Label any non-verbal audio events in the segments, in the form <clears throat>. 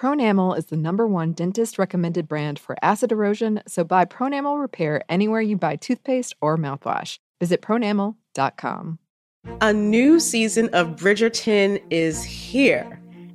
Pronamel is the number one dentist recommended brand for acid erosion, so buy Pronamel Repair anywhere you buy toothpaste or mouthwash. Visit pronamel.com. A new season of Bridgerton is here.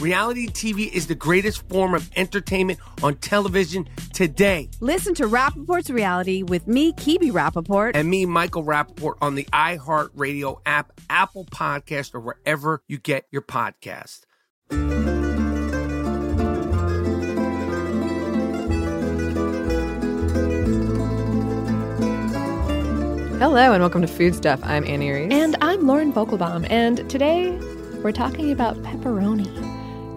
Reality TV is the greatest form of entertainment on television today. Listen to Rapaport's Reality with me, Kebby Rapaport. And me, Michael Rapaport, on the iHeartRadio app, Apple Podcast, or wherever you get your podcast. Hello and welcome to Food Stuff. I'm Annie Reese. And I'm Lauren Vogelbaum, and today we're talking about pepperoni.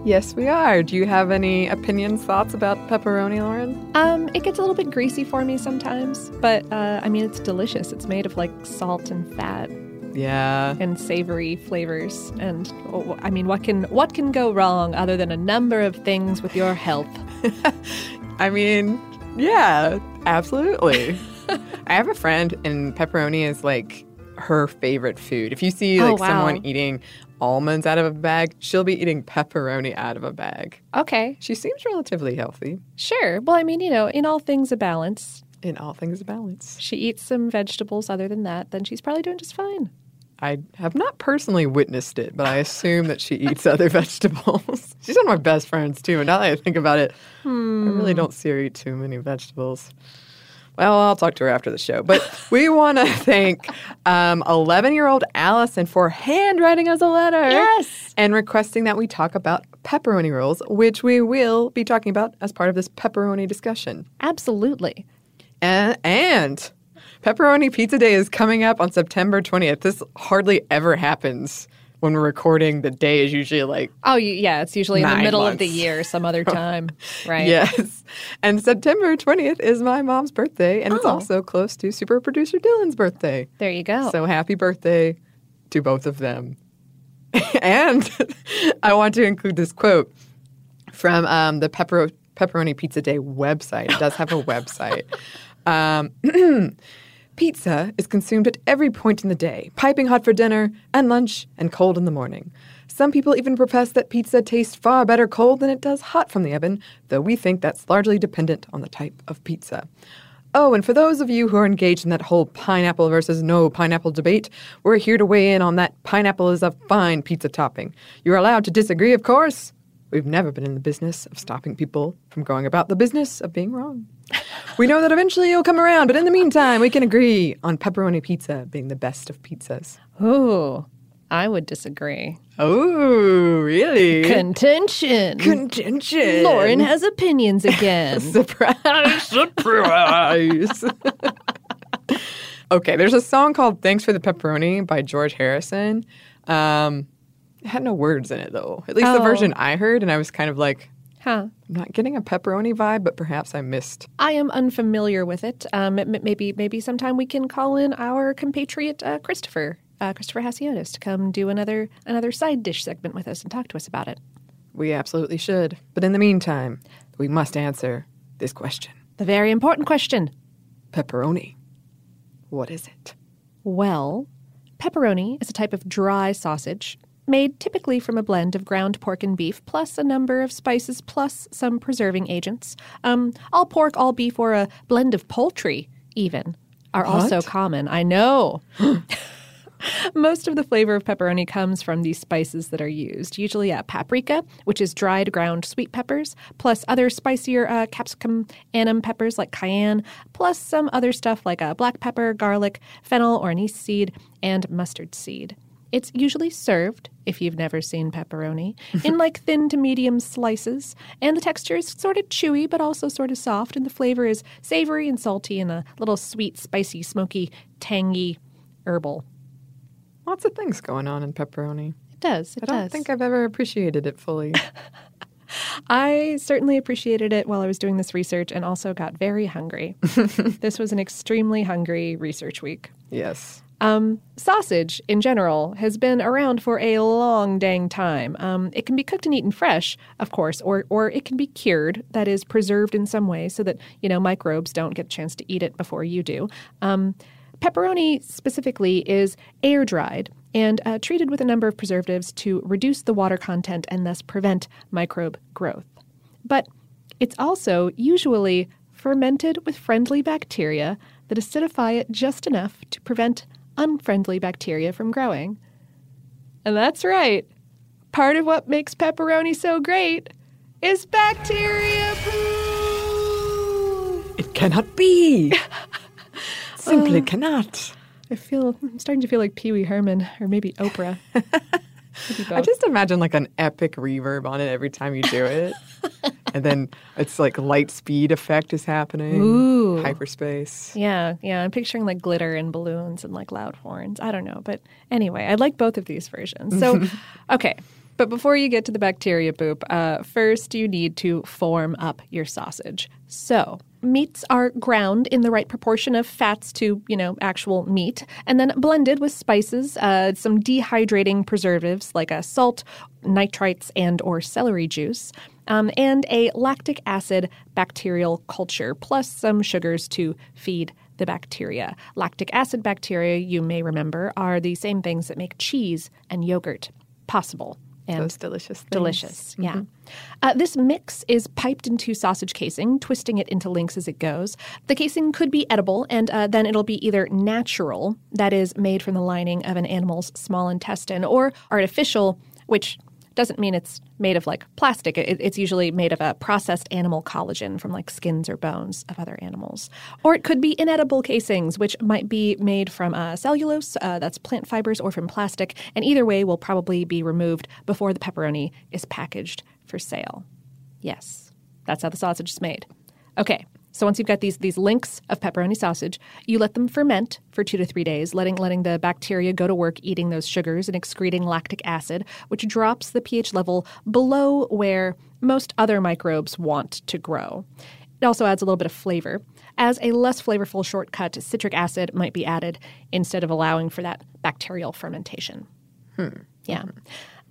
Yes, we are. Do you have any opinions, thoughts about pepperoni, Lauren? Um, it gets a little bit greasy for me sometimes, but uh, I mean, it's delicious. It's made of like salt and fat Yeah. and savory flavors, and oh, I mean, what can what can go wrong other than a number of things with your health? <laughs> I mean, yeah, absolutely. <laughs> I have a friend, and pepperoni is like her favorite food. If you see Oh, like wow. someone eating almonds out of a bag, she'll be eating pepperoni out of a bag. Okay, She seems relatively healthy sure. Well, I mean, you know, in all things a balance. in all things a balance. She eats some vegetables other than that, then she's probably doing just fine. I have not personally witnessed it, but I assume that she eats <laughs> other vegetables. <laughs> She's one of my best friends too, and now that I think about it, I really hmm. don't see her eat too many vegetables. Well, I'll talk to her after the show. But <laughs> we want to thank um, 11 year old Allison for handwriting us a letter. Yes. And requesting that we talk about pepperoni rolls, which we will be talking about as part of this pepperoni discussion. Absolutely. And, and Pepperoni Pizza Day is coming up on September 20th. This hardly ever happens when we're recording. The day is usually like, Oh, yeah. It's usually in the middle of the year, some other <laughs> time, right? yes. And September 20th is my mom's birthday, and it's Oh. also close to super producer Dylan's birthday. There you go. So happy birthday to both of them. <laughs> and <laughs> I want to include this quote from um, the Pepper- Pepperoni Pizza Day website. It does have a website. Um, <clears throat> Pizza is consumed at every point in the day, piping hot for dinner and lunch and cold in the morning. Some people even profess that pizza tastes far better cold than it does hot from the oven, though we think that's largely dependent on the type of pizza. Oh, and for those of you who are engaged in that whole pineapple versus no pineapple debate, we're here to weigh in on that pineapple is a fine pizza topping. You're allowed to disagree, of course. We've never been in the business of stopping people from going about the business of being wrong. We know that eventually you'll come around, but in the meantime, we can agree on pepperoni pizza being the best of pizzas. Ooh, I would disagree. Oh, really? Contention. Contention. Lauren has opinions <laughs> again. Surprise, surprise. <laughs> okay, there's a song called Thanks for the Pepperoni by George Harrison. Um, had no words in it, though. At least the Oh. version I heard, and I was kind of like, Huh. I'm not getting a pepperoni vibe, but perhaps I missed. I am unfamiliar with it. Um, maybe maybe sometime we can call in our compatriot uh, Christopher uh, Christopher Hasiotis to come do another another side dish segment with us and talk to us about it. We absolutely should. But in the meantime, we must answer this question The very important question. pepperoni. What is it? Well, pepperoni is a type of dry sausage made typically from a blend of ground pork and beef, plus a number of spices, plus some preserving agents. Um, all pork, all beef, or a blend of poultry, even, are also What? common. I know. <gasps> Most of the flavor of pepperoni comes from these spices that are used, usually uh, paprika, which is dried ground sweet peppers, plus other spicier uh, capsicum annuum peppers like cayenne, plus some other stuff like uh, black pepper, garlic, fennel or anise seed, and mustard seed. It's usually served, if you've never seen pepperoni, in <laughs> like thin to medium slices, and the texture is sort of chewy but also sort of soft, and the flavor is savory and salty and a little sweet, spicy, smoky, tangy, herbal. Lots of things going on in pepperoni. It does. It I don't does. think I've ever appreciated it fully. <laughs> <laughs> I certainly appreciated it while I was doing this research and also got very hungry. this was an extremely hungry research week. yes. Um, sausage, in general, has been around for a long dang time. Um, it can be cooked and eaten fresh, of course, or or it can be cured, that is, preserved in some way so that you know microbes don't get a chance to eat it before you do. Um, pepperoni specifically is air dried and uh, treated with a number of preservatives to reduce the water content and thus prevent microbe growth. But it's also usually fermented with friendly bacteria that acidify it just enough to prevent unfriendly bacteria from growing. And that's right. Part of what makes pepperoni so great is bacteria poo. It cannot be. <laughs> Simply uh, cannot. I feel I'm starting to feel like Pee Wee Herman or maybe Oprah. <laughs> I just imagine like an epic reverb on it every time you do it. <laughs> and then it's like light speed effect is happening. Ooh. Hyperspace. Yeah, yeah. I'm picturing like glitter and balloons and like loud horns. I don't know. But anyway, I like both of these versions. So, <laughs> okay. But before you get to the bacteria poop, uh, first you need to form up your sausage. So, meats are ground in the right proportion of fats to, you know, actual meat, and then blended with spices, uh, some dehydrating preservatives like uh, salt, nitrites, and or celery juice um, and a lactic acid bacterial culture, plus some sugars to feed the bacteria. Lactic acid bacteria, you may remember, are the same things that make cheese and yogurt possible. And Those delicious things. delicious, yeah. Uh, this mix is piped into sausage casing, twisting it into links as it goes. The casing could be edible, and uh, then it'll be either natural, that is, made from the lining of an animal's small intestine, or artificial, which doesn't mean it's made of like plastic. It, it's usually made of a processed animal collagen from like skins or bones of other animals. Or it could be inedible casings, which might be made from uh, cellulose, uh, that's plant fibers, or from plastic. And either way will probably be removed before the pepperoni is packaged for sale. Yes, that's how the sausage is made. Okay, so once you've got these these links of pepperoni sausage, you let them ferment for two to three days, letting letting the bacteria go to work eating those sugars and excreting lactic acid, which drops the pH level below where most other microbes want to grow. It also adds a little bit of flavor. As a less flavorful shortcut, citric acid might be added instead of allowing for that bacterial fermentation. Hmm. Yeah.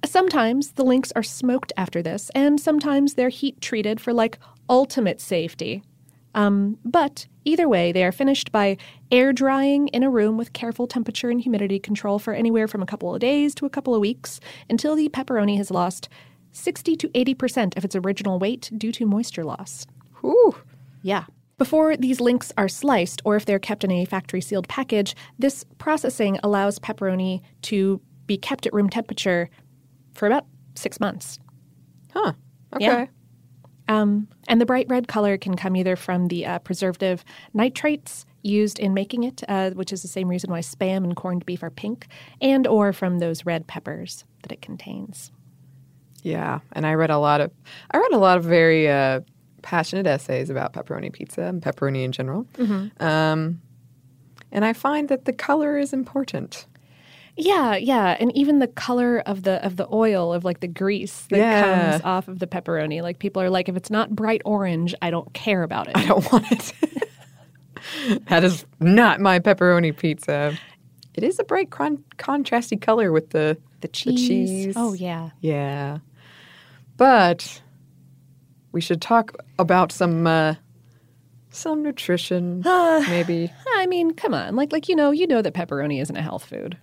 Sometimes the links are smoked after this, and sometimes they're heat treated for like ultimate safety. Um, but either way, they are finished by air drying in a room with careful temperature and humidity control for anywhere from a couple of days to a couple of weeks until the pepperoni has lost 60 to 80% of its original weight due to moisture loss. Whew. Yeah. Before these links are sliced, or if they're kept in a factory sealed package, this processing allows pepperoni to be kept at room temperature for about six months. Huh. Okay. Yeah. Um, and the bright red color can come either from the uh, preservative nitrates used in making it, uh, which is the same reason why spam and corned beef are pink, and or from those red peppers that it contains. Yeah, and I read a lot of I read a lot of very uh, passionate essays about pepperoni pizza and pepperoni in general. Um, and I find that the color is important. Yeah, yeah, and even the color of the of the oil of like the grease that Yeah. comes off of the pepperoni. Like people are like, if it's not bright orange, I don't care about it. I don't want it. <laughs> that is not my pepperoni pizza. It is a bright con- contrasty color with the The cheese. cheese. Oh yeah. Yeah. But we should talk about some uh, some nutrition, <sighs> maybe. I mean, come on. Like like you know, you know that pepperoni isn't a health food.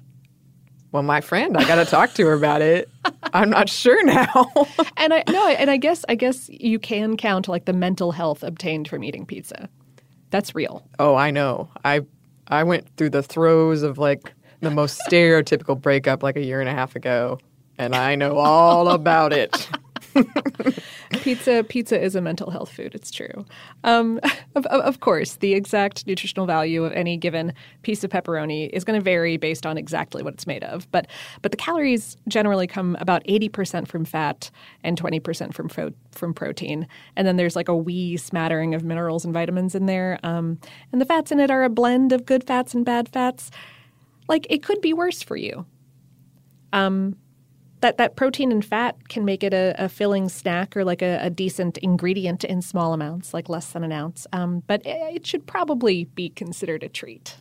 Well, my friend, I got to talk to her about it. I'm not sure now. <laughs> And I no, and I guess I guess you can count like the mental health obtained from eating pizza. That's real. oh, I know. I I went through the throes of like the most stereotypical breakup like a year and a half ago, and I know all about it. <laughs> Pizza pizza is a mental health food. It's true. Um, <laughs> of, of, course, the exact nutritional value of any given piece of pepperoni is going to vary based on exactly what it's made of. But but the calories generally come about eighty percent from fat and twenty percent from fro- from protein. And then there's like a wee smattering of minerals and vitamins in there. Um, and the fats in it are a blend of good fats and bad fats. Like it could be worse for you that that protein and fat can make it a, a filling snack or like a, a decent ingredient in small amounts, like less than an ounce. Um, but it, it should probably be considered a treat.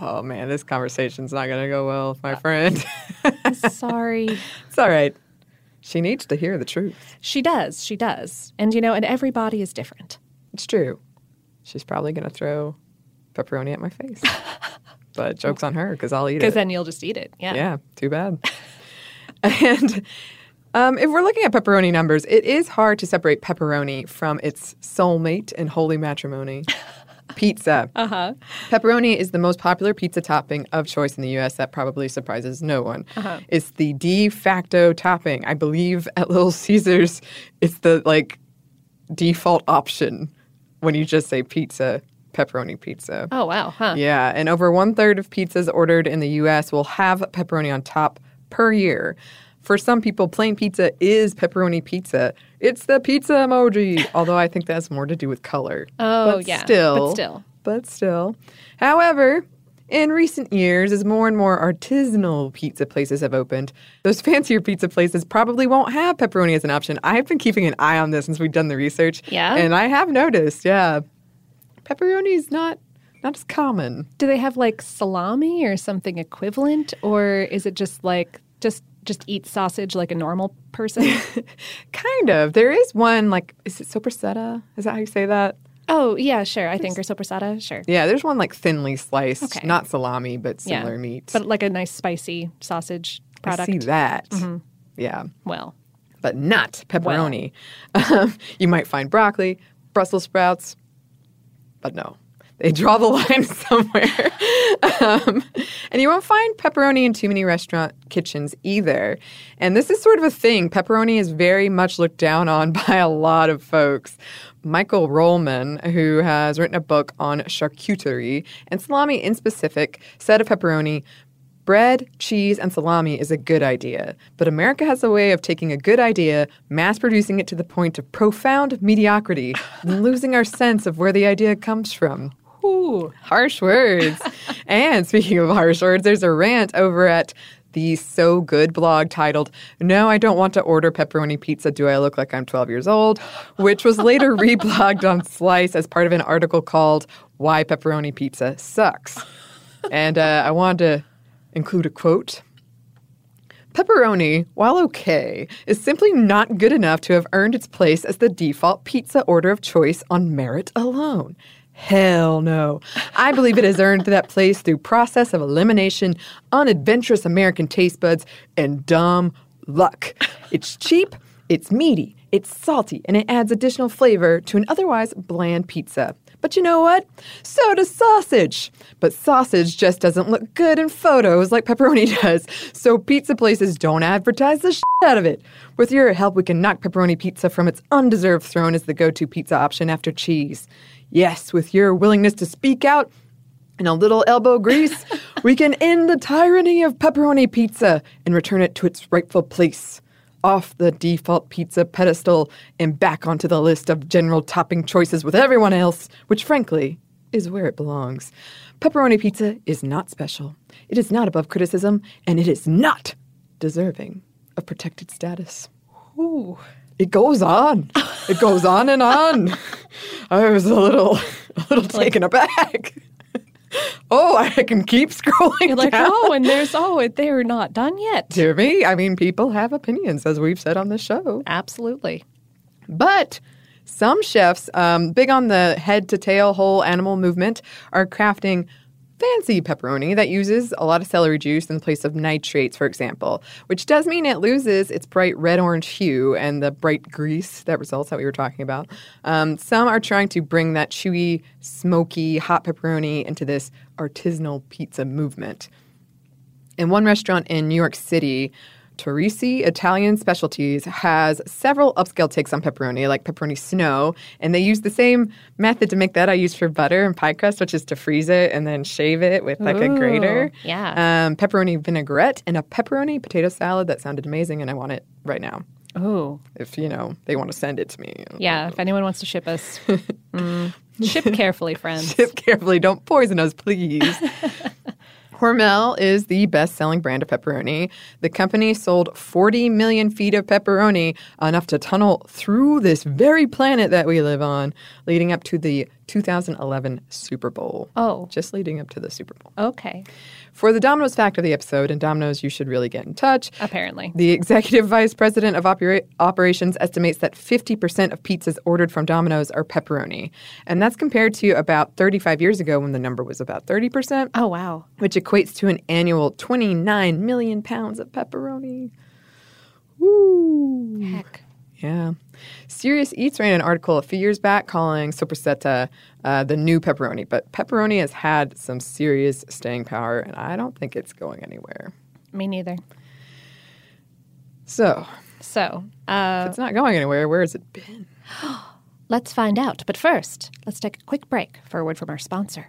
Oh man, this conversation's not going to go well with my friend. <laughs> Sorry. it's all right. She needs to hear the truth. she does. She does. And you know, and every body is different. It's true. She's probably going to throw pepperoni at my face. <laughs> but joke's on her because I'll eat <laughs> it. Because then you'll just eat it. Yeah. yeah, too bad. <laughs> and um, if we're looking at pepperoni numbers, it is hard to separate pepperoni from its soulmate in holy matrimony. <laughs> Pizza. Uh huh. Pepperoni is the most popular pizza topping of choice in the U.S. That probably surprises no one. Uh-huh. It's the de facto topping. I believe at Little Caesars, it's the like default option when you just say pizza, pepperoni pizza. Oh, wow. Huh. Yeah, and over one third of pizzas ordered in the U.S. will have pepperoni on top per year. For some people, plain pizza is pepperoni pizza. It's the pizza emoji, although I think that has more to do with color. Oh, but yeah, but Still, still. But still. However, in recent years, as more and more artisanal pizza places have opened, those fancier pizza places probably won't have pepperoni as an option. I've been keeping an eye on this since we've done the research. Yeah? And I have noticed, yeah. Pepperoni is not not as common. Do they have like salami or something equivalent? Or is it just like, just just eat sausage like a normal person? <laughs> Kind of. There is one like is it sopressata? Is that how you say that? oh, yeah, sure. I think. Or sopressata. Sure. Yeah, there's one like thinly sliced, Okay. not salami, but Yeah. similar meat. But like a nice spicy sausage product. I see that. Yeah, Well, but not pepperoni. <laughs> Um, you might find broccoli, Brussels sprouts, but no. They draw the <laughs> line somewhere. um, and you won't find pepperoni in too many restaurant kitchens either. And this is sort of a thing. Pepperoni is very much looked down on <laughs> by a lot of folks. Michael Ruhlman, who has written a book on charcuterie and salami in specific, said of pepperoni, Bread, cheese, and salami is a good idea, but America has a way of taking a good idea, mass producing it to the point of profound mediocrity, and losing our sense of where the idea comes from. Ooh, harsh words. <laughs> and speaking of harsh words, there's a rant over at the So Good blog titled, No, I Don't Want to Order Pepperoni Pizza. Do I Look Like I'm 12 Years Old? which was later <laughs> reblogged on Slice as part of an article called Why Pepperoni Pizza Sucks. And uh, I wanted to include a quote. Pepperoni, while okay, is simply not good enough to have earned its place as the default pizza order of choice on merit alone. Hell no. I believe it has earned that place through process of elimination, unadventurous American taste buds, and dumb luck. It's cheap, it's meaty, it's salty, and it adds additional flavor to an otherwise bland pizza. But you know what? So does sausage. But sausage just doesn't look good in photos like pepperoni <laughs> does. So pizza places don't advertise the shit out of it. With your help, we can knock pepperoni pizza from its undeserved throne as the go to pizza option after cheese. Yes, with your willingness to speak out and a little elbow grease, <laughs> we can end the tyranny of pepperoni pizza and return it to its rightful place off the default pizza pedestal and back onto the list of general topping choices with everyone else, which frankly is where it belongs. Pepperoni pizza is not special. It is not above criticism, and it is not deserving of protected status. Ooh. It goes on. It goes on and on. I was a little, <laughs> a little taken aback. <laughs> oh, I can keep scrolling You're like, down. oh, and there's, oh, they're not done yet. Dear me, I mean, people have opinions, as we've said on the show. Absolutely. But some chefs, um, big on the head to tail whole animal movement, are crafting fancy pepperoni that uses a lot of celery juice in the place of nitrates, for example, which does mean it loses its bright red orange hue and the bright grease that results that we were talking about. Um, some are trying to bring that chewy, smoky, hot pepperoni into this artisanal pizza movement. In one restaurant in New York City, Torrisi Italian Specialties has several upscale takes on pepperoni, like pepperoni snow, and they use the same method to make that I use for butter and pie crust, which is to freeze it and then shave it with like a grater. Yeah. Um, pepperoni vinaigrette and a pepperoni potato salad that sounded amazing, and I want it right now. Oh, If you know they want to send it to me, yeah. If anyone wants to ship us, <laughs> mm, ship carefully, friends. Ship carefully. Don't poison us, please. <laughs> Hormel is the best selling brand of pepperoni. The company sold 40 million feet of pepperoni, enough to tunnel through this very planet that we live on, leading up to the 2011 Super Bowl. Oh. Just leading up to the Super Bowl. Okay. For the Domino's fact of the episode, and Domino's, you should really get in touch. Apparently. The executive vice president of opera- operations estimates that 50% of pizzas ordered from Domino's are pepperoni. And that's compared to about 35 years ago when the number was about 30%, Oh, wow. which equates to an annual 29 million pounds of pepperoni. Woo! Heck. Yeah. Serious Eats ran an article a few years back calling Sopressata uh, the new pepperoni, but pepperoni has had some serious staying power, and I don't think it's going anywhere. Me neither. So, So, if uh, it's not going anywhere, where has it been? <gasps> let's find out. But first, let's take a quick break for a word from our sponsor.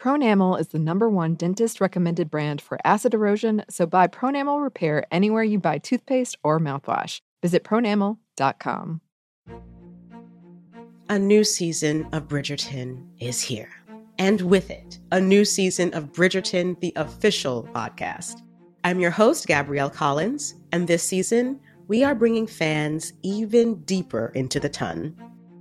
Pronamel is the number one dentist recommended brand for acid erosion, so buy Pronamel Repair anywhere you buy toothpaste or mouthwash. Visit pronamel.com. A new season of Bridgerton is here. And with it, a new season of Bridgerton, the official podcast. I'm your host, Gabrielle Collins, and this season, we are bringing fans even deeper into the ton.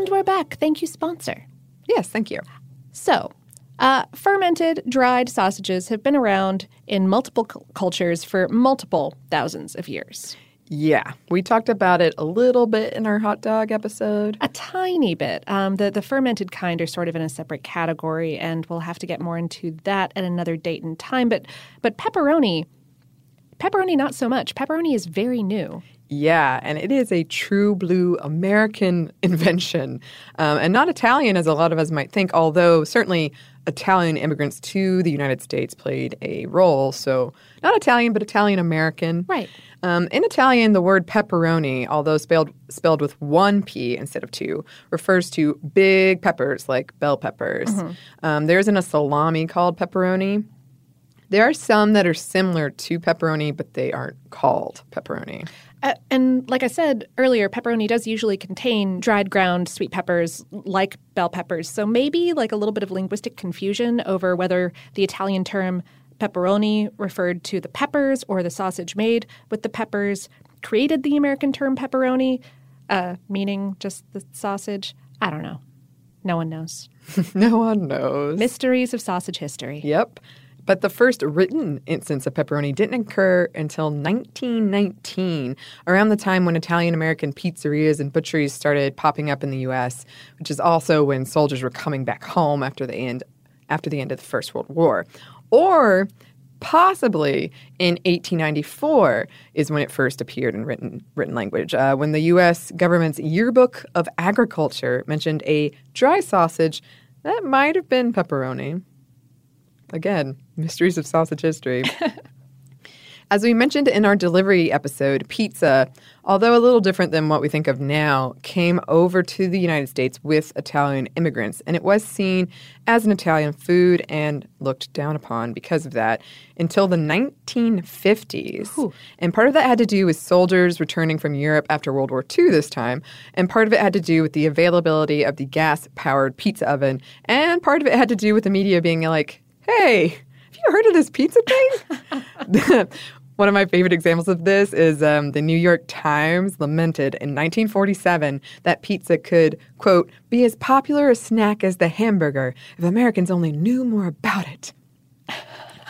And we're back. Thank you, sponsor. Yes, thank you. So, uh, fermented, dried sausages have been around in multiple cu- cultures for multiple thousands of years. Yeah, we talked about it a little bit in our hot dog episode. A tiny bit. Um, the the fermented kind are sort of in a separate category, and we'll have to get more into that at another date and time. But but pepperoni, pepperoni, not so much. Pepperoni is very new. Yeah, and it is a true blue American <laughs> invention, um, and not Italian as a lot of us might think. Although certainly Italian immigrants to the United States played a role. So not Italian, but Italian American. Right. Um, in Italian, the word pepperoni, although spelled spelled with one p instead of two, refers to big peppers like bell peppers. Mm-hmm. Um, there isn't a salami called pepperoni. There are some that are similar to pepperoni, but they aren't called pepperoni. Uh, and like I said earlier, pepperoni does usually contain dried ground sweet peppers like bell peppers. So maybe like a little bit of linguistic confusion over whether the Italian term pepperoni referred to the peppers or the sausage made with the peppers created the American term pepperoni, uh, meaning just the sausage. I don't know. No one knows. <laughs> no one knows. Mysteries of sausage history. Yep. But the first written instance of pepperoni didn't occur until 1919, around the time when Italian American pizzerias and butcheries started popping up in the U.S., which is also when soldiers were coming back home after the end after the end of the First World War, or possibly in 1894 is when it first appeared in written written language, uh, when the U.S. government's Yearbook of Agriculture mentioned a dry sausage that might have been pepperoni. Again, mysteries of sausage history. <laughs> As we mentioned in our delivery episode, pizza, although a little different than what we think of now, came over to the United States with Italian immigrants, and it was seen as an Italian food and looked down upon because of that until the 1950s. Ooh. And part of that had to do with soldiers returning from Europe after World War II this time, and part of it had to do with the availability of the gas powered pizza oven, and part of it had to do with the media being like, hey, have you heard of this pizza thing? <laughs> One of my favorite examples of this is um, the New York Times lamented in 1947 that pizza could, quote, be as popular a snack as the hamburger if Americans only knew more about it.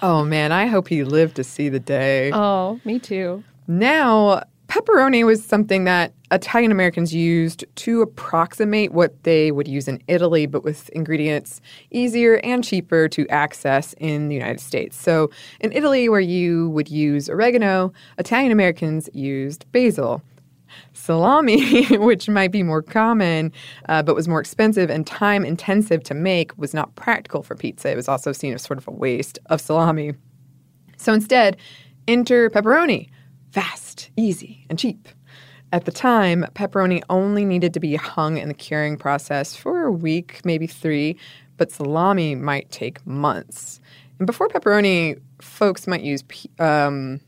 Oh man, I hope he lived to see the day. Oh, me too. Now, pepperoni was something that Italian Americans used to approximate what they would use in Italy, but with ingredients easier and cheaper to access in the United States. So, in Italy, where you would use oregano, Italian Americans used basil. Salami, <laughs> which might be more common uh, but was more expensive and time intensive to make, was not practical for pizza. It was also seen as sort of a waste of salami. So instead, enter pepperoni fast, easy, and cheap. At the time, pepperoni only needed to be hung in the curing process for a week, maybe three, but salami might take months. And before pepperoni, folks might use um,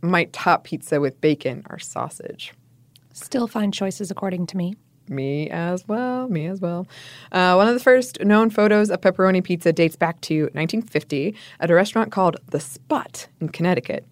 might top pizza with bacon or sausage. Still fine choices, according to me. Me as well. Me as well. Uh, one of the first known photos of pepperoni pizza dates back to 1950 at a restaurant called The Spot in Connecticut.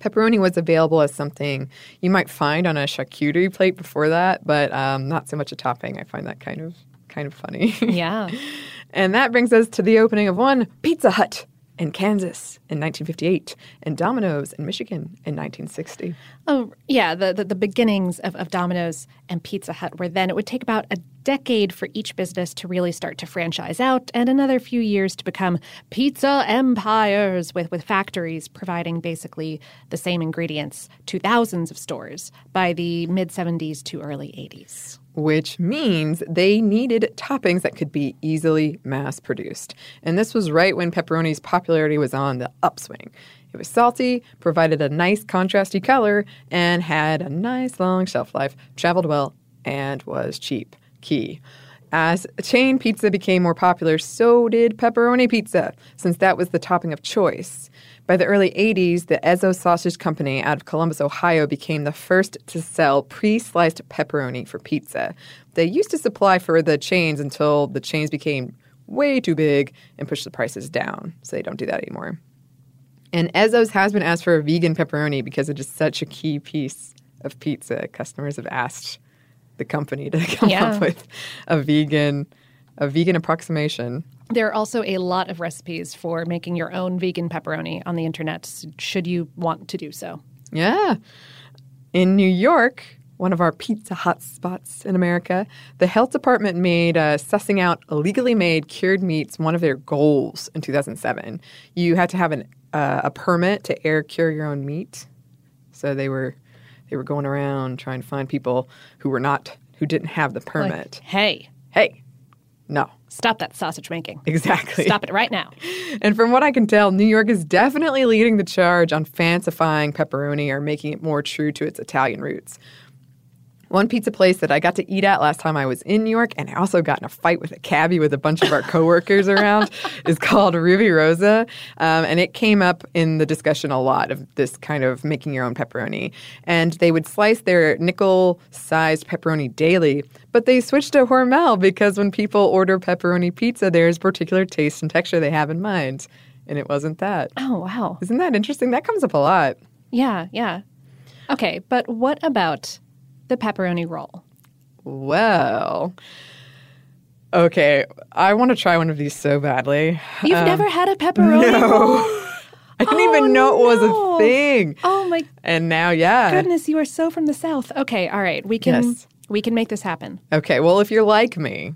Pepperoni was available as something you might find on a charcuterie plate before that, but um, not so much a topping. I find that kind of kind of funny. Yeah. <laughs> and that brings us to the opening of one Pizza Hut in Kansas in 1958 and Domino's in Michigan in 1960. Oh, yeah. The, the, the beginnings of, of Domino's and Pizza Hut were then. It would take about a decade for each business to really start to franchise out, and another few years to become pizza empires with, with factories providing basically the same ingredients to thousands of stores by the mid 70s to early 80s which means they needed toppings that could be easily mass produced. And this was right when pepperoni's popularity was on the upswing. It was salty, provided a nice contrasty color, and had a nice long shelf life, traveled well, and was cheap. Key. As chain pizza became more popular, so did pepperoni pizza, since that was the topping of choice. By the early 80s, the Ezzo Sausage Company out of Columbus, Ohio became the first to sell pre sliced pepperoni for pizza. They used to supply for the chains until the chains became way too big and pushed the prices down, so they don't do that anymore. And Ezzo's has been asked for a vegan pepperoni because it is such a key piece of pizza. Customers have asked the company to <laughs> come Yeah. up with a vegan a vegan approximation. There are also a lot of recipes for making your own vegan pepperoni on the internet, should you want to do so. Yeah. In New York, one of our pizza hot spots in America, the health department made uh, sussing out illegally made cured meats one of their goals in 2007. You had to have an, uh, a permit to air cure your own meat. So they were they were going around trying to find people who were not who didn't have the permit. Like, hey, hey, no. Stop that sausage making. Exactly. Stop it right now. <laughs> And from what I can tell, New York is definitely leading the charge on fancifying pepperoni or making it more true to its Italian roots. One pizza place that I got to eat at last time I was in New York, and I also got in a fight with a cabbie with a bunch of our coworkers <laughs> around, is called Rubirosa. Um, and it came up in the discussion a lot of this kind of making your own pepperoni. And they would slice their nickel sized pepperoni daily, but they switched to Hormel because when people order pepperoni pizza, there's particular taste and texture they have in mind. And it wasn't that. Oh, wow. Isn't that interesting? That comes up a lot. Yeah, yeah. Okay, but what about the pepperoni roll? Well, okay. I want to try one of these so badly. You've Um, never had a pepperoni no. roll? <laughs> I didn't Oh, even know it was a thing. Oh my And now, yeah. goodness, you are so from the south. Okay, all right. We can Yes. we can make this happen. Okay, well, if you're like me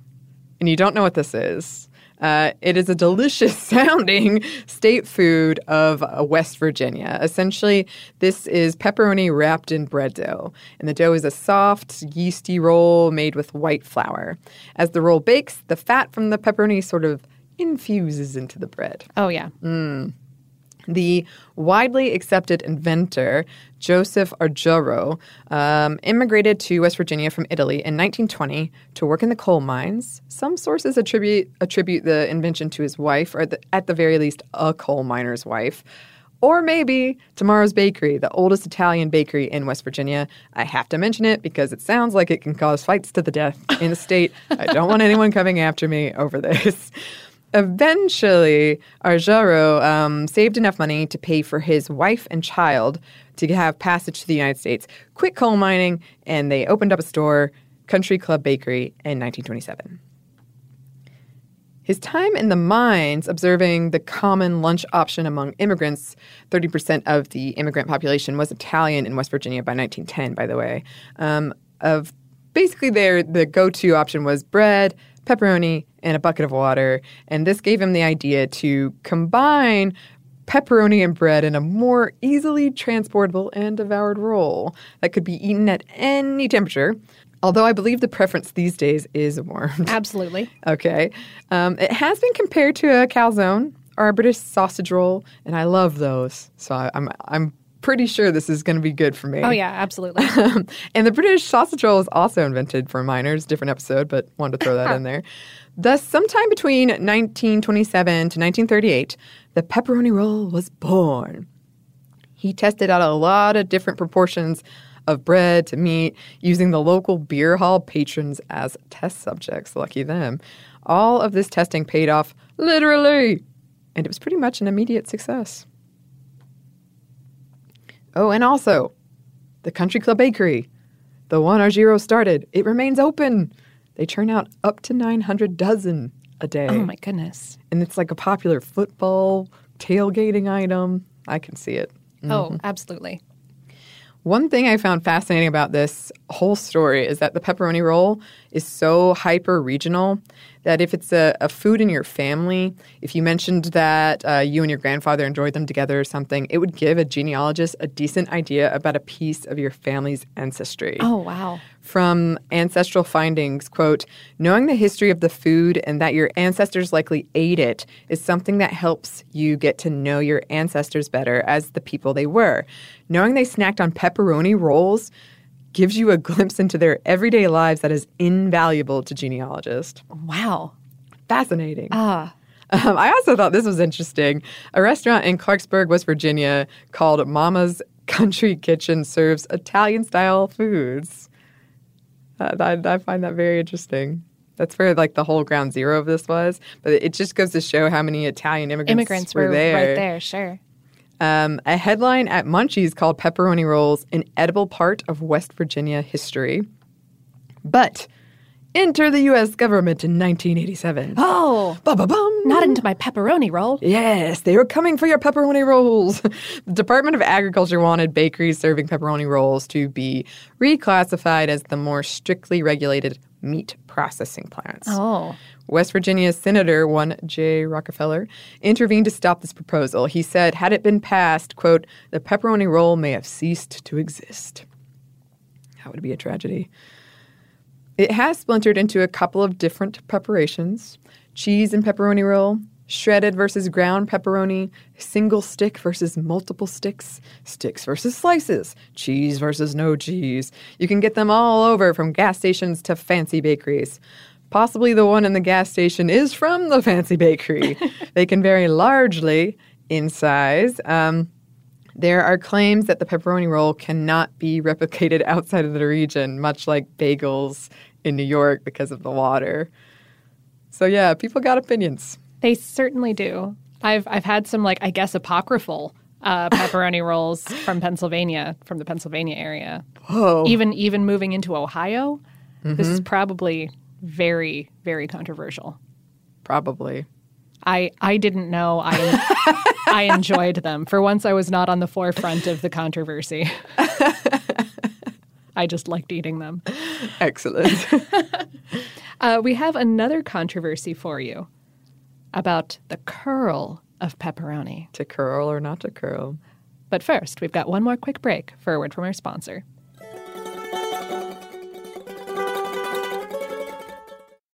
and you don't know what this is, uh, it is a delicious <laughs> sounding state food of uh, West Virginia. Essentially, this is pepperoni wrapped in bread dough. And the dough is a soft, yeasty roll made with white flour. As the roll bakes, the fat from the pepperoni sort of infuses into the bread. Oh yeah. Mm. The widely accepted inventor, Joseph Argiro, um, immigrated to West Virginia from Italy in 1920 to work in the coal mines. Some sources attribute, attribute the invention to his wife, or the, at the very least, a coal miner's wife. Or maybe Tomaro's Bakery, the oldest Italian bakery in West Virginia. I have to mention it because it sounds like it can cause fights to the death in the state. I don't want anyone coming after me over this. Eventually, Argiro um, saved enough money to pay for his wife and child to have passage to the United States, quit coal mining, and they opened up a store, Country Club Bakery, in 1927. His time in the mines, observing the common lunch option among immigrants, 30% of the immigrant population was Italian in West Virginia by 1910, by the way. Um, of basically, their the go-to option was bread, pepperoni, and a bucket of water. And this gave him the idea to combine pepperoni and bread in a more easily transportable and devoured roll that could be eaten at any temperature. Although I believe the preference these days is warmed. <laughs> Absolutely. Okay. Um, it has been compared to a calzone or a British sausage roll, and I love those. So I, I'm I'm pretty sure this is going to be good for me. Oh yeah, absolutely. <laughs> <laughs> and the British sausage roll was also invented for miners, different episode, but wanted to throw that in <laughs> there. Thus, sometime between 1927 to 1938, the pepperoni roll was born. He tested out a lot of different proportions of bread to meat, using the local beer hall patrons as test subjects. Lucky them. All of this testing paid off literally, and it was pretty much an immediate success. Oh, and also, the Country Club Bakery, the one Argiro started, it remains open. They churn out up to 900 dozen a day. Oh my goodness. And it's like a popular football tailgating item. I can see it. Oh, Mhm. absolutely. One thing I found fascinating about this whole story is that the pepperoni roll is so hyper regional that if it's a, a, food in your family, if you mentioned that uh, you and your grandfather enjoyed them together or something, it would give a genealogist a decent idea about a piece of your family's ancestry. Oh, wow. From ancestral findings, quote, knowing the history of the food and that your ancestors likely ate it is something that helps you get to know your ancestors better as the people they were. Knowing they snacked on pepperoni rolls gives you a <laughs> glimpse into their everyday lives that is invaluable to genealogists. Wow. Fascinating. Ah. Um, I also thought this was interesting. A restaurant in Clarksburg, West Virginia called Mama's Country Kitchen serves Italian style foods. Uh, I, I find that very interesting. That's where like the whole ground zero of this was. But it just goes to show how many Italian immigrants, immigrants were, were there. right there. Sure. Um, a headline at Munchies called Pepperoni Rolls an edible part of West Virginia history. But enter the U.S. government in 1987. Oh, Ba-ba-bum. not into my pepperoni roll. Yes, they were coming for your pepperoni rolls. <laughs> the Department of Agriculture wanted bakeries serving pepperoni rolls to be reclassified as the more strictly regulated meat processing plants. Oh. West Virginia Senator one Jay Rockefeller intervened to stop this proposal. He said, had it been passed, quote, the pepperoni roll may have ceased to exist. That would be a tragedy. It has splintered into a couple of different preparations cheese and pepperoni roll, shredded versus ground pepperoni, single stick versus multiple sticks, sticks versus slices, cheese versus no cheese. You can get them all over from gas stations to fancy bakeries. Possibly the one in the gas station is from the fancy bakery. <laughs> they can vary largely in size. Um, there are claims that the pepperoni roll cannot be replicated <laughs> outside of the region, much like bagels in New York because of the water. So yeah, people got opinions. They certainly do. I've I've had some like I guess apocryphal uh, <laughs> pepperoni rolls from Pennsylvania, from the Pennsylvania area. Whoa! Even even moving into Ohio, mm-hmm. this is probably very very controversial. Probably. I I didn't know I <laughs> I enjoyed them. For once, I was not on the forefront of the controversy. <laughs> I just liked eating them. Excellent. <laughs> uh, we have another controversy for you about the curl of pepperoni. To curl or not to curl. But first, we've got one more quick break for a word from our sponsor.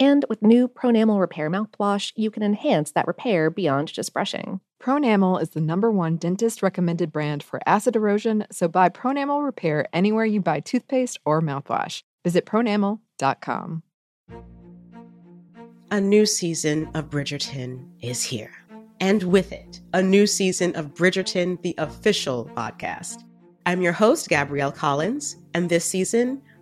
And with new Pronamel Repair mouthwash, you can enhance that repair beyond just brushing. Pronamel is the number one dentist recommended brand for acid erosion, so buy Pronamel Repair anywhere you buy toothpaste or mouthwash. Visit pronamel.com. A new season of Bridgerton is here. And with it, a new season of Bridgerton, the official podcast. I'm your host, Gabrielle Collins, and this season,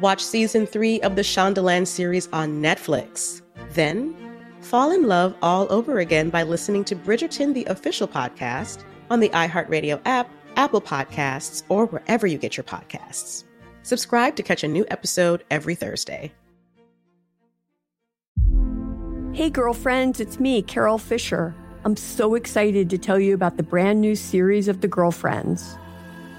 Watch season three of the Shondaland series on Netflix. Then, fall in love all over again by listening to Bridgerton, the official podcast, on the iHeartRadio app Apple Podcasts, or wherever you get your podcasts. Subscribe to catch a new episode every Thursday. Hey, girlfriends, it's me, Carol Fisher. I'm so excited to tell you about the brand new series of The Girlfriends.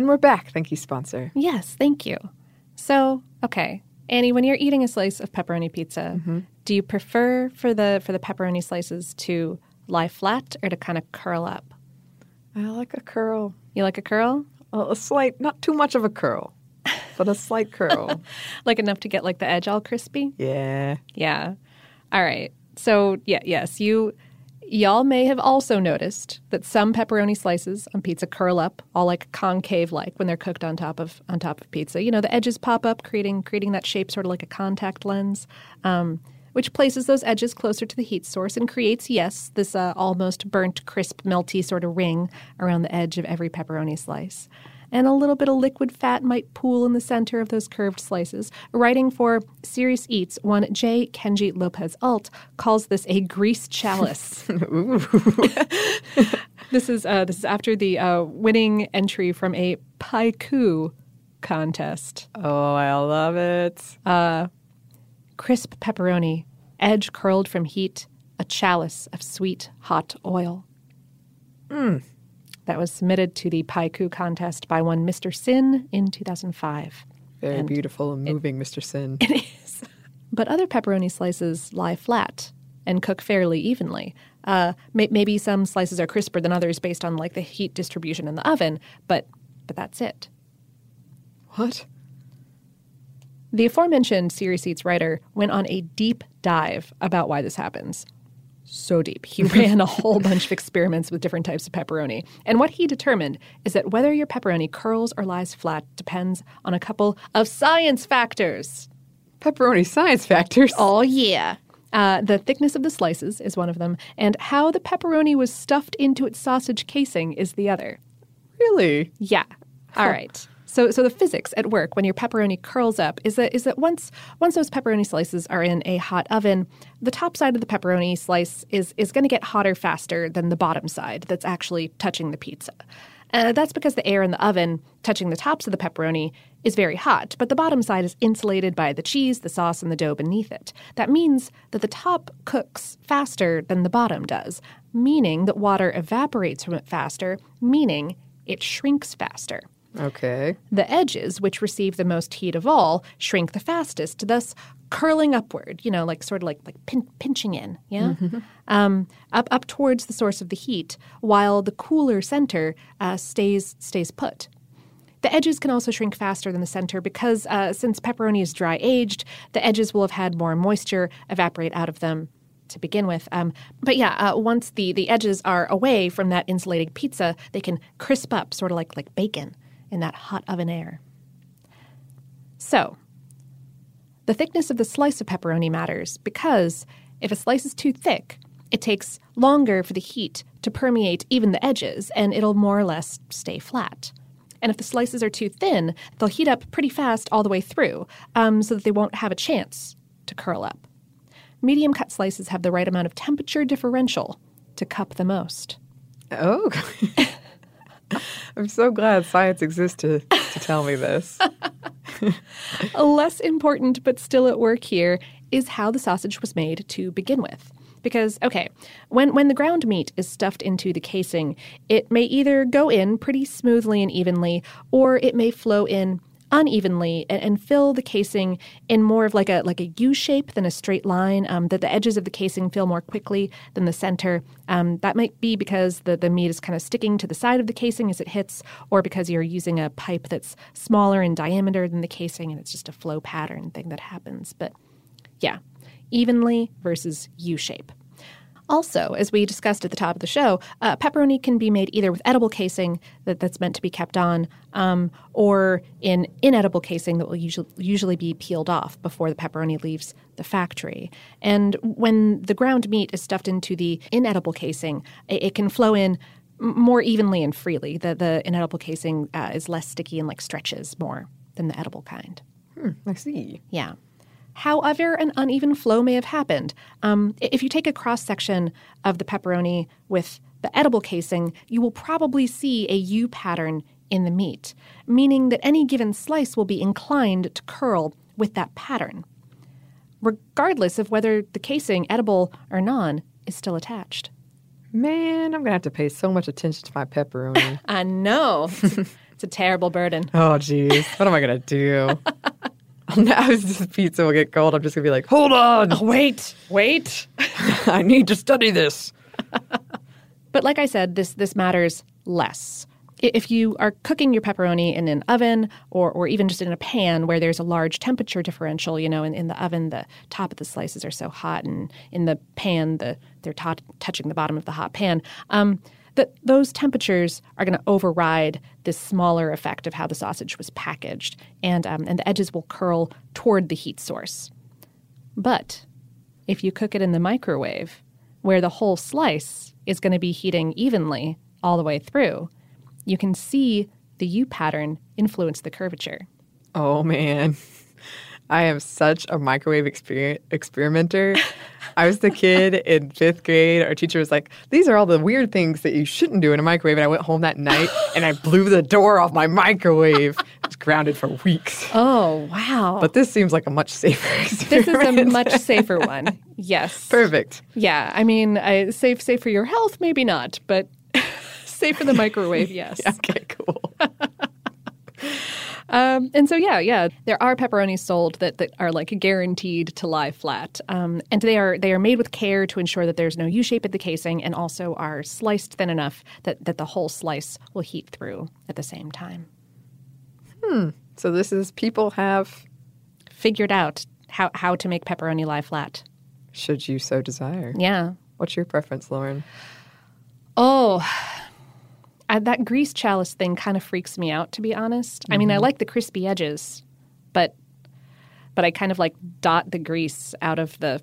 And we're back. Thank you, sponsor. Yes, thank you. So, okay, Annie, when you're eating a slice of pepperoni pizza, Mm-hmm. do you prefer for the for the pepperoni slices to lie flat or to kind of curl up? I like a curl. You like a curl? Well, a slight, not too much of a curl, but a slight curl. <laughs> like enough to get like the edge all crispy? yeah. Yeah. All right. So, yeah, yes, you y'all may have also noticed that some pepperoni slices on pizza curl up, all like concave like when they're cooked on top of on top of pizza. You know, the edges pop up, creating creating that shape sort of like a contact lens. Um, which places those edges closer to the heat source and creates, yes, this uh, almost burnt, crisp, melty sort of ring around the edge of every pepperoni slice and a little bit of liquid fat might pool in the center of those curved slices. Writing for Serious Eats, one J. Kenji Lopez Alt calls this a grease chalice. <laughs> <laughs> this is uh, this is after the uh, winning entry from a paiku contest. Oh, I love it. Uh, crisp pepperoni, edge curled from heat, a chalice of sweet hot oil. Mm. That was submitted to the Paiku contest by one Mr. Sin in 2005. Very And beautiful and moving, Mr. Sin. <laughs> It is. But other pepperoni slices lie flat and cook fairly evenly. Uh, may- maybe some slices are crisper than others based on like the heat distribution in the oven, but but that's it. What? The aforementioned Serious Eats writer went on a deep dive about why this happens. So deep. He <laughs> ran a whole bunch of experiments with different types of pepperoni. And what he determined is that whether your pepperoni curls or lies flat depends on a couple of science factors. Pepperoni science factors? Oh, yeah. Uh, the thickness of the slices is one of them, and how the pepperoni was stuffed into its sausage casing is the other. Really? Yeah. All right. So, so the physics at work when your pepperoni curls up is that is that once once those pepperoni slices are in a hot oven, the top side of the pepperoni slice is is going to get hotter faster than the bottom side that's actually touching the pizza. Uh, that's because the air in the oven touching the tops of the pepperoni is very hot, but the bottom side is insulated by the cheese, the sauce, and the dough beneath it. That means that the top cooks faster than the bottom does, meaning that water evaporates from it faster, meaning it shrinks faster. Okay. The edges, which receive the most heat of all, shrink the fastest, thus curling upward, you know, like sort of like, like pin- pinching in, yeah? Um, up, up towards the source of the heat, while the cooler center uh, stays, stays put. The edges can also shrink faster than the center because uh, since pepperoni is dry aged, the edges will have had more moisture evaporate out of them to begin with. Um, but yeah, uh, once the, the edges are away from that insulating pizza, they can crisp up, sort of like, like bacon in that hot oven air. So, the thickness of the slice of pepperoni matters because if a slice is too thick, it takes longer for the heat to permeate even the edges and it'll more or less stay flat. And if the slices are too thin, they'll heat up pretty fast all the way through um, so that they won't have a chance to curl up. Medium cut slices have the right amount of temperature differential to cup the most. Oh. <laughs> I'm so glad science exists to, to tell me this. <laughs> <laughs> Less important, but still at work here, is how the sausage was made to begin with. Because, okay, when, when the ground meat is stuffed into the casing, it may either go in pretty smoothly and evenly, or it may flow in unevenly and, and fill the casing in more of like a like a U shape than a straight line. Um, that the edges of the casing fill more quickly than the center. Um, that might be because the, the meat is kind of sticking to the side of the casing as it hits, or because you're using a pipe that's smaller in diameter than the casing and it's just a flow pattern thing that happens. But yeah, evenly versus U shape. Also, as we discussed at the top of the show, uh, pepperoni can be made either with edible casing that, that's meant to be kept on, um, or in inedible casing that will usually, usually be peeled off before the pepperoni leaves the factory. And when the ground meat is stuffed into the inedible casing, it, it can flow in more evenly and freely. The, the inedible casing uh, is less sticky and like stretches more than the edible kind. Hmm, I see. Yeah. However, an uneven flow may have happened. Um, if you take a cross section of the pepperoni with the edible casing, you will probably see a U pattern in the meat, meaning that any given slice will be inclined to curl with that pattern, regardless of whether the casing, edible or non, is still attached. Man, I'm gonna have to pay so much attention to my pepperoni. <laughs> I know. it's a terrible burden. Oh, geez. What am I gonna do? <laughs> <laughs> now this pizza will get cold. I'm just gonna be like, hold on, oh, wait, wait. <laughs> I need to study this. <laughs> but like I said, this this matters less. If you are cooking your pepperoni in an oven or, or even just in a pan where there's a large temperature differential, you know, in, in the oven, the top of the slices are so hot, and in the pan, the they're t- touching the bottom of the hot pan. Um, that those temperatures are going to override this smaller effect of how the sausage was packaged, and um, and the edges will curl toward the heat source. But if you cook it in the microwave, where the whole slice is going to be heating evenly all the way through, you can see the U pattern influence the curvature. Oh man. I am such a microwave exper- experimenter. I was the kid <laughs> in fifth grade. Our teacher was like, These are all the weird things that you shouldn't do in a microwave. And I went home that night and I blew the door off my microwave. I was grounded for weeks. Oh, wow. But this seems like a much safer experiment. <laughs> This is a much safer one. Yes. Perfect. Yeah. I mean, I, safe, safe for your health, maybe not, but <laughs> safe for the microwave, yes. okay, cool. Um, and so yeah, yeah, there are pepperonis sold that, that are like guaranteed to lie flat, um, and they are they are made with care to ensure that there's no U shape at the casing, and also are sliced thin enough that that the whole slice will heat through at the same time. Hmm. So this is people have figured out how how to make pepperoni lie flat. Should you so desire? Yeah. What's your preference, Lauren? Oh, I, that grease chalice thing kind of freaks me out, to be honest. Mm-hmm. I mean, I like the crispy edges, but but I kind of like dot the grease out of the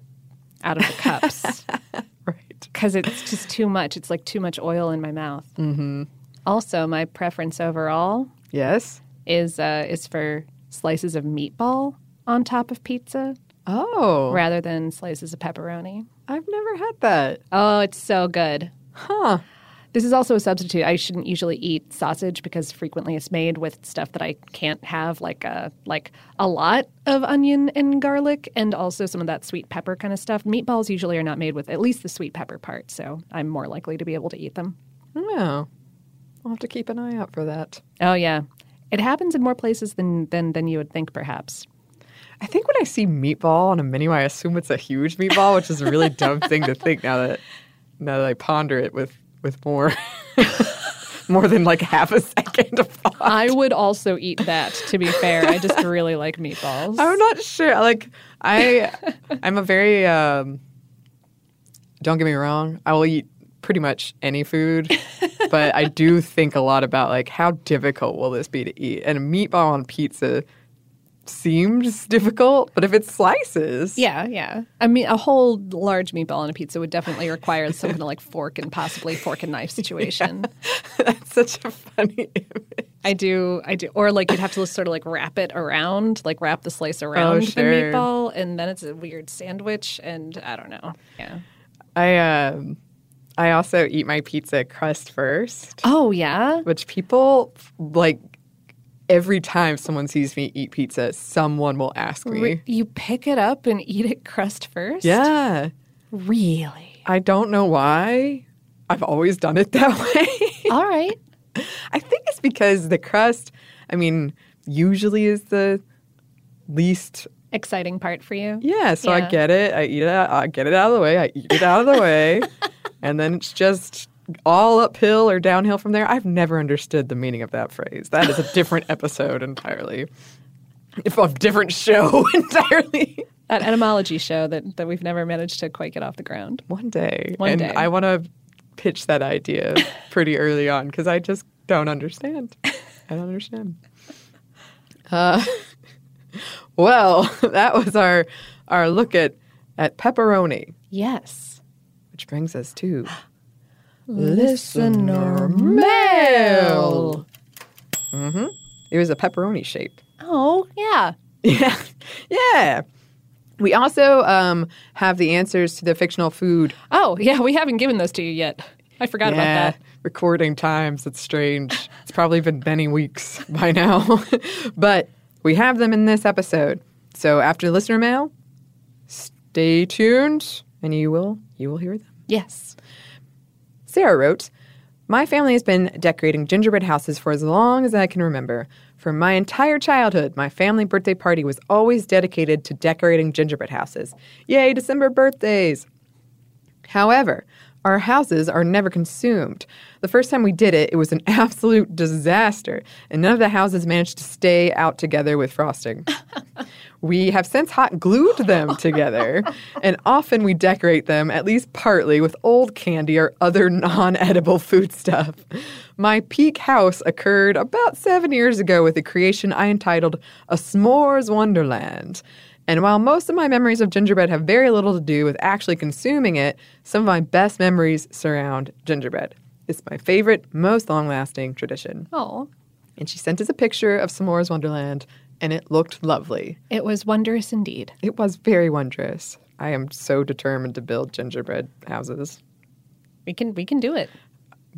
out of the cups, <laughs> right? Because it's just too much. It's like too much oil in my mouth. Mm-hmm. Also, my preference overall, yes, is uh, is for slices of meatball on top of pizza. Oh, rather than slices of pepperoni. I've never had that. Oh, it's so good. Huh. This is also a substitute. I shouldn't usually eat sausage because frequently it's made with stuff that I can't have, like a like a lot of onion and garlic, and also some of that sweet pepper kind of stuff. Meatballs usually are not made with at least the sweet pepper part, so I'm more likely to be able to eat them. Oh, I'll have to keep an eye out for that. Oh yeah, it happens in more places than than than you would think, perhaps. I think when I see meatball on a menu, I assume it's a huge meatball, which is a really dumb thing to think now that now that I ponder it with with more <laughs> more than like half a second of thought. I would also eat that, to be fair. I just really like meatballs. I'm not sure. Like I I'm a very um don't get me wrong, I will eat pretty much any food, but I do think a lot about like how difficult will this be to eat? And a meatball on pizza seems difficult, but if it's slices. Yeah, yeah. I mean, a whole large meatball on a pizza would definitely require some kind of like fork and possibly fork and knife situation. <laughs> Yeah. That's such a funny image. I do, I do. Or like you'd have to sort of like wrap it around, like wrap the slice around oh, sure. the meatball, and then it's a weird sandwich, and I don't know. Yeah. I, um, I also eat my pizza crust first. Oh, yeah? Which people like every time someone sees me eat pizza, someone will ask me. You pick it up and eat it crust first? Yeah. Really? I don't know why. I've always done it <laughs> that way. All right. I think it's because the crust, I mean, usually is the least Exciting part for you? Yeah, so I get it. I eat it. Out, I get it out of the way. I eat it out of the way, <laughs> and then it's just all uphill or downhill from there. I've never understood the meaning of that phrase. That is a different <laughs> episode entirely, if a different show <laughs> entirely. That etymology show that, that we've never managed to quite get off the ground. One day, One and day. I want to pitch that idea <laughs> pretty early on because I just don't understand. I don't understand. Uh, well, that was our our look at at pepperoni. Yes. Which brings us to <gasps> Listener mail. Mm-hmm. It was a pepperoni shape. Oh, yeah. <laughs> Yeah, yeah. We also um, have the answers to the fictional food. Oh, yeah, we haven't given those to you yet. I forgot about that. Recording times. It's strange. it's probably been many weeks <laughs> by now, <laughs> but we have them in this episode. So after listener mail, stay tuned, and you will you will hear them. Yes. Sarah wrote, My family has been decorating gingerbread houses for as long as I can remember. For my entire childhood, my family birthday party was always dedicated to decorating gingerbread houses. Yay, December birthdays! However, our houses are never consumed. The first time we did it, it was an <laughs> absolute disaster, and none of the houses managed to stay out together with frosting. We have since hot glued them together, <laughs> and often we decorate them, at least partly, with old candy or other non edible foodstuff. My peak house occurred about seven years ago with a creation I entitled A S'mores Wonderland. And while most of my memories of gingerbread have very little to do with actually consuming it, some of my best memories surround gingerbread. It's my favorite, most long lasting tradition. Oh. And she sent us a picture of S'mores Wonderland, and it looked lovely. It was wondrous indeed. It was very wondrous. I am so determined to build gingerbread houses. We can we can do it.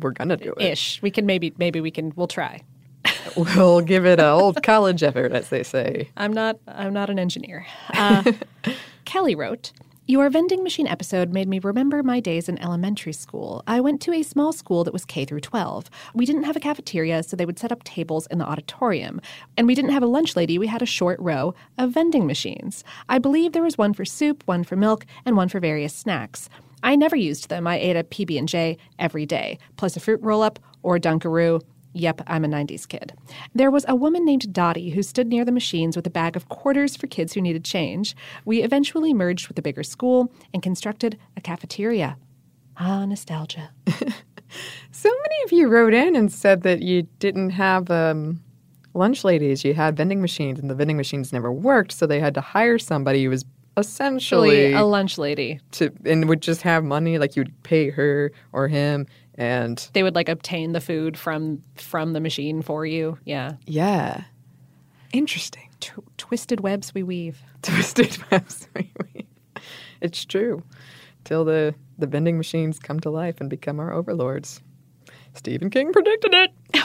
We're gonna do it. Ish. We can maybe maybe we can we'll try. <laughs> We'll give it an old college effort, as they say. I'm not I'm not an engineer. Uh, <laughs> Kelly wrote, Your vending machine episode made me remember my days in elementary school. I went to a small school that was K through 12. We didn't have a cafeteria, so they would set up tables in the auditorium. And we didn't have a lunch lady, we had a short row of vending machines. I believe there was one for soup, one for milk, and one for various snacks. I never used them. I ate a PB&J every day, plus a fruit roll-up or Dunkaroo. Yep, I'm a 90s kid. There was a woman named Dottie who stood near the machines with a bag of quarters for kids who needed change. We eventually merged with a bigger school and constructed a cafeteria. Ah, nostalgia. <laughs> So many of you wrote in and said that you didn't have um, lunch ladies. You had vending machines, and the vending machines never worked, so they had to hire somebody who was essentially a lunch lady. to and would just have money. Like you'd pay her or him, and They would like obtain the food from from the machine for you. Yeah. yeah, interesting. Tw- twisted webs we weave. <laughs> Twisted webs. we weave. it's true. Till the the vending machines come to life and become our overlords. Stephen King predicted it. <laughs>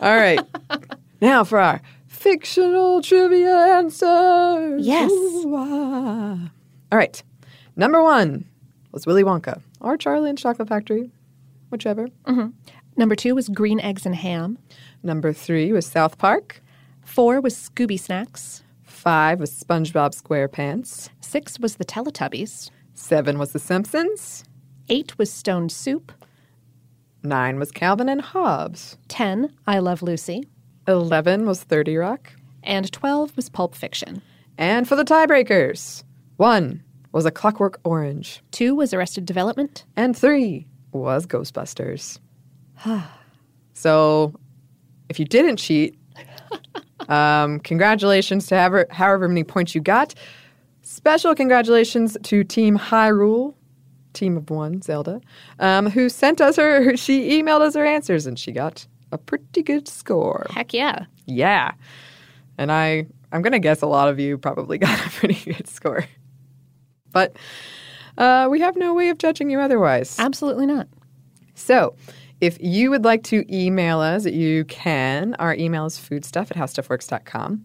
All right. now for our fictional trivia answers. Yes. Ooh, ah. All right. Number one was Willy Wonka or Charlie and Chocolate Factory, whichever. Mm-hmm. Number two was green eggs and ham. Number three was South Park. Four was Scooby Snacks. Five was SpongeBob SquarePants. Six was the Teletubbies. Seven was The Simpsons. Eight was Stone Soup. Nine was Calvin and Hobbes. Ten, I Love Lucy. 11 was 30 Rock. And twelve was Pulp Fiction. And for the tiebreakers, one was A Clockwork Orange. Two was Arrested Development. And three was Ghostbusters. <sighs> so if you didn't cheat, <laughs> um, congratulations to however, however many points you got. Special congratulations to Team Hyrule, team of one, Zelda, um, who sent us her, <laughs> she emailed us her answers and she got a pretty good score. Heck yeah. Yeah. And I I'm going to guess a lot of you probably <laughs> got a pretty good score. But uh, we have no way of judging you otherwise. Absolutely not. So, If you would like to email us, you can. Our email is foodstuff at howstuffworks.com.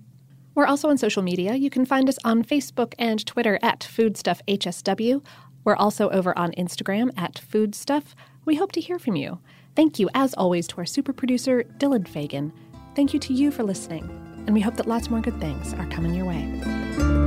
We're also on social media. You can find us on Facebook and Twitter at FoodstuffHSW. We're also over on Instagram at Foodstuff. We hope to hear from you. Thank you, as always, to our super producer, Dylan Fagan. Thank you to you for listening, and we hope that lots more good things are coming your way.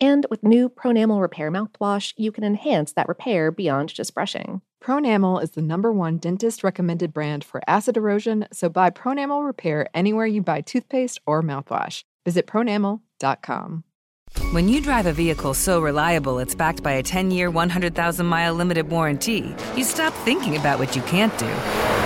And with new Pronamel Repair mouthwash, you can enhance that repair beyond just brushing. Pronamel is the number one dentist recommended brand for acid erosion, so buy Pronamel Repair anywhere you buy toothpaste or mouthwash. Visit pronamel.com. When you drive a vehicle so reliable it's backed by a 10 year, 100,000 mile limited warranty, you stop thinking about what you can't do